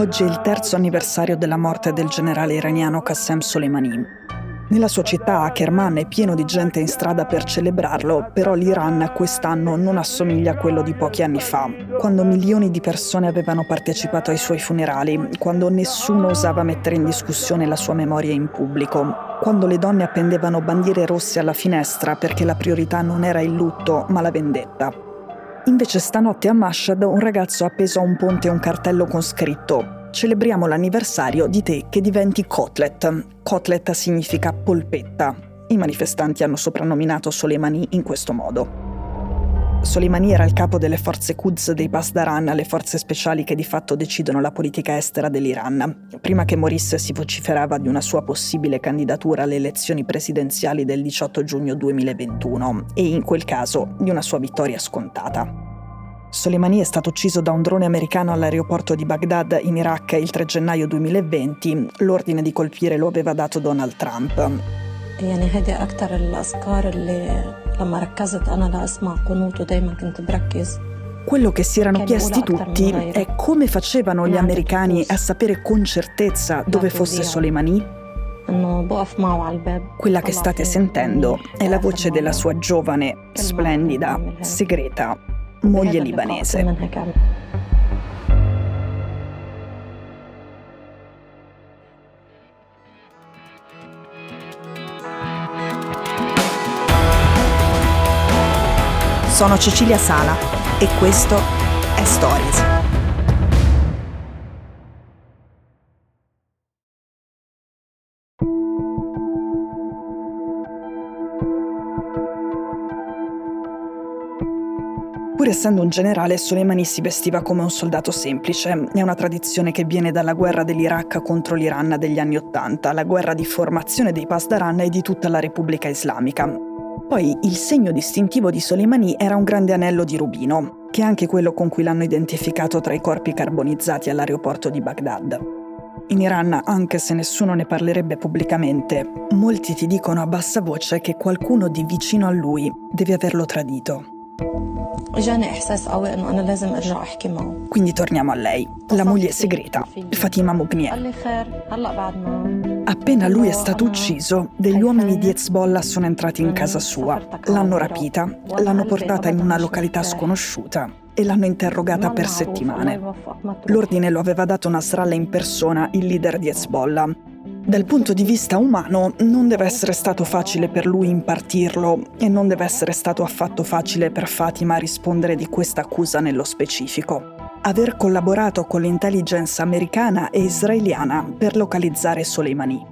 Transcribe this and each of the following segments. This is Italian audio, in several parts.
Oggi è il terzo anniversario della morte del generale iraniano Qassem Soleimani. Nella sua città, Kerman, è pieno di gente in strada per celebrarlo, però l'Iran quest'anno non assomiglia a quello di pochi anni fa, quando milioni di persone avevano partecipato ai suoi funerali, quando nessuno osava mettere in discussione la sua memoria in pubblico, quando le donne appendevano bandiere rosse alla finestra perché la priorità non era il lutto, ma la vendetta. Invece stanotte a Mashhad un ragazzo ha appeso a un ponte un cartello con scritto Celebriamo l'anniversario di te che diventi Kotlet. Kotlet significa polpetta. I manifestanti hanno soprannominato Soleimani in questo modo. Soleimani era il capo delle forze Quds dei Pasdaran, le forze speciali che di fatto decidono la politica estera dell'Iran. Prima che morisse si vociferava di una sua possibile candidatura alle elezioni presidenziali del 18 giugno 2021 e in quel caso di una sua vittoria scontata. Soleimani è stato ucciso da un drone americano all'aeroporto di Baghdad in Iraq il 3 gennaio 2020. L'ordine di colpire lo aveva dato Donald Trump. Quello che si erano chiesti tutti è come facevano gli americani a sapere con certezza dove fosse Soleimani? Quella che state sentendo è la voce della sua giovane, splendida, segreta moglie libanese. Sono Cecilia Sala e questo è Stories. Pur essendo un generale, Soleimani si vestiva come un soldato semplice. È una tradizione che viene dalla guerra dell'Iraq contro l'Iran degli anni Ottanta, la guerra di formazione dei Pasdaran e di tutta la Repubblica Islamica. Poi il segno distintivo di Soleimani era un grande anello di rubino, che è anche quello con cui l'hanno identificato tra i corpi carbonizzati all'aeroporto di Baghdad. In Iran, anche se nessuno ne parlerebbe pubblicamente, molti ti dicono a bassa voce che qualcuno di vicino a lui deve averlo tradito. Quindi torniamo a lei, la moglie segreta, Fatima Mugnier. Appena lui è stato ucciso, degli uomini di Hezbollah sono entrati in casa sua, l'hanno rapita, l'hanno portata in una località sconosciuta e l'hanno interrogata per settimane. L'ordine lo aveva dato Nasrallah in persona, il leader di Hezbollah, dal punto di vista umano non deve essere stato facile per lui impartirlo e non deve essere stato affatto facile per Fatima rispondere di questa accusa nello specifico. Aver collaborato con l'intelligence americana e israeliana per localizzare Soleimani.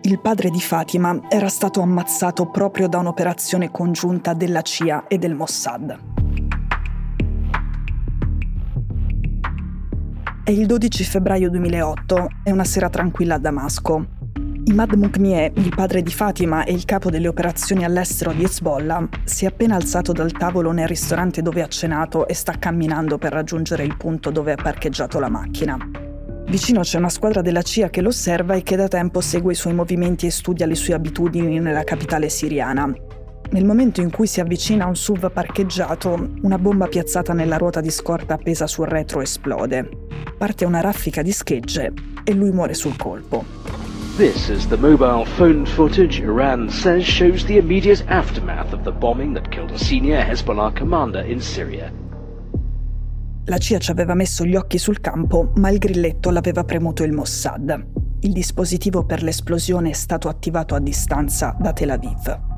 Il padre di Fatima era stato ammazzato proprio da un'operazione congiunta della CIA e del Mossad. È il 12 febbraio 2008, è una sera tranquilla a Damasco. Imad Muknieh, il padre di Fatima e il capo delle operazioni all'estero di Hezbollah, si è appena alzato dal tavolo nel ristorante dove ha cenato e sta camminando per raggiungere il punto dove ha parcheggiato la macchina. Vicino c'è una squadra della CIA che lo osserva e che da tempo segue i suoi movimenti e studia le sue abitudini nella capitale siriana. Nel momento in cui si avvicina a un SUV parcheggiato, una bomba piazzata nella ruota di scorta appesa sul retro esplode. Parte una raffica di schegge e lui muore sul colpo. This is the mobile phone footage Iran says shows the immediate aftermath of the bombing that killed a senior Hezbollah commander in Syria. La CIA ci aveva messo gli occhi sul campo, ma il grilletto l'aveva premuto il Mossad. Il dispositivo per l'esplosione è stato attivato a distanza da Tel Aviv.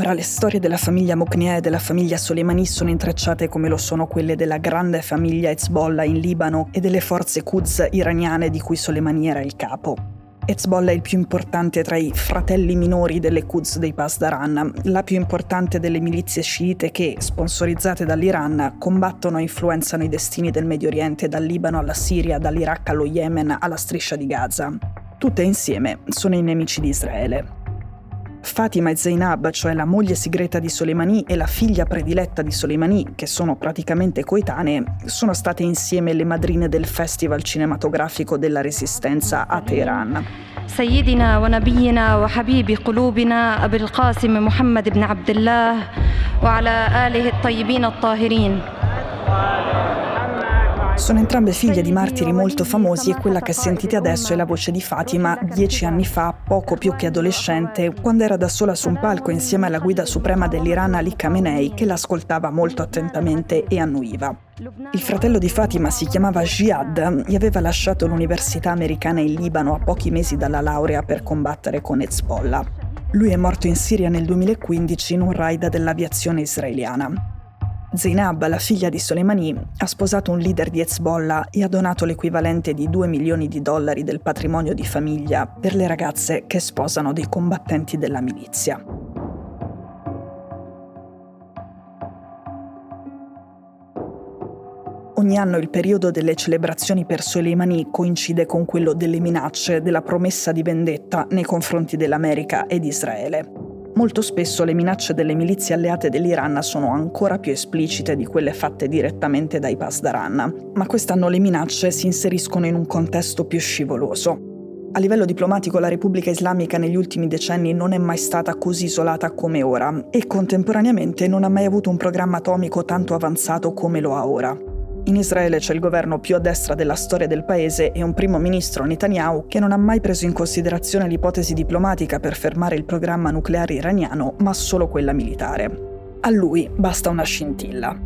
Ora le storie della famiglia Moknea e della famiglia Soleimani sono intrecciate come lo sono quelle della grande famiglia Hezbollah in Libano e delle forze Quds iraniane di cui Soleimani era il capo. Hezbollah è il più importante tra i fratelli minori delle Quds dei Pasdaran, la più importante delle milizie sciite che, sponsorizzate dall'Iran, combattono e influenzano i destini del Medio Oriente dal Libano alla Siria, dall'Iraq allo Yemen alla striscia di Gaza. Tutte insieme sono i nemici di Israele. Fatima e Zainab, cioè la moglie segreta di Soleimani e la figlia prediletta di Soleimani, che sono praticamente coetanee, sono state insieme le madrine del Festival cinematografico della Resistenza a Teheran. سيدنا ونبينا وحبيب قلوبنا أبي القاسم محمد بن عبد الله وعلى آله الطيبين الطاهرين Sono entrambe figlie di martiri molto famosi e quella che sentite adesso è la voce di Fatima dieci anni fa, poco più che adolescente, quando era da sola su un palco insieme alla guida suprema dell'Iran Ali Khamenei che l'ascoltava molto attentamente e annuiva. Il fratello di Fatima si chiamava Jihad e aveva lasciato l'università americana in Libano a pochi mesi dalla laurea per combattere con Hezbollah. Lui è morto in Siria nel 2015 in un raid dell'aviazione israeliana. Zainab, la figlia di Soleimani, ha sposato un leader di Hezbollah e ha donato l'equivalente di 2 milioni di dollari del patrimonio di famiglia per le ragazze che sposano dei combattenti della milizia. Ogni anno il periodo delle celebrazioni per Soleimani coincide con quello delle minacce, della promessa di vendetta nei confronti dell'America e di Israele. Molto spesso le minacce delle milizie alleate dell'Iran sono ancora più esplicite di quelle fatte direttamente dai Pasdaran, ma quest'anno le minacce si inseriscono in un contesto più scivoloso. A livello diplomatico la Repubblica Islamica negli ultimi decenni non è mai stata così isolata come ora e contemporaneamente non ha mai avuto un programma atomico tanto avanzato come lo ha ora. In Israele c'è il governo più a destra della storia del paese e un primo ministro Netanyahu che non ha mai preso in considerazione l'ipotesi diplomatica per fermare il programma nucleare iraniano, ma solo quella militare. A lui basta una scintilla.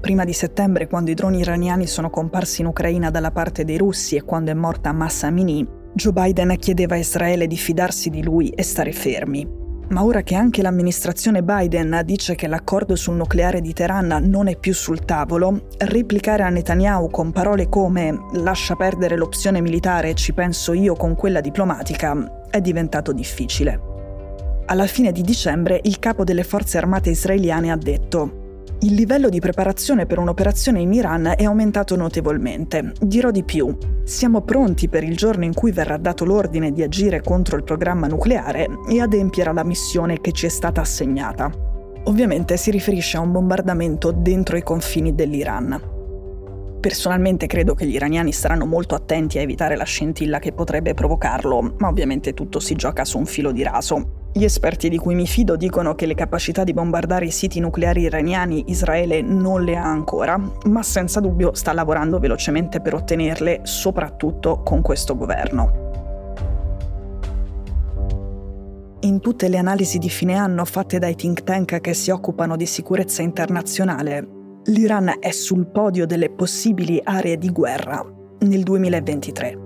Prima di settembre, quando i droni iraniani sono comparsi in Ucraina dalla parte dei russi e quando è morta Massa Amini, Joe Biden chiedeva a Israele di fidarsi di lui e stare fermi. Ma ora che anche l'amministrazione Biden dice che l'accordo sul nucleare di Teheran non è più sul tavolo, replicare a Netanyahu con parole come lascia perdere l'opzione militare, ci penso io con quella diplomatica, è diventato difficile. Alla fine di dicembre il capo delle forze armate israeliane ha detto il livello di preparazione per un'operazione in Iran è aumentato notevolmente. Dirò di più. Siamo pronti per il giorno in cui verrà dato l'ordine di agire contro il programma nucleare e adempiere alla missione che ci è stata assegnata. Ovviamente si riferisce a un bombardamento dentro i confini dell'Iran. Personalmente credo che gli iraniani saranno molto attenti a evitare la scintilla che potrebbe provocarlo, ma ovviamente tutto si gioca su un filo di raso. Gli esperti di cui mi fido dicono che le capacità di bombardare i siti nucleari iraniani Israele non le ha ancora, ma senza dubbio sta lavorando velocemente per ottenerle, soprattutto con questo governo. In tutte le analisi di fine anno fatte dai think tank che si occupano di sicurezza internazionale, l'Iran è sul podio delle possibili aree di guerra nel 2023.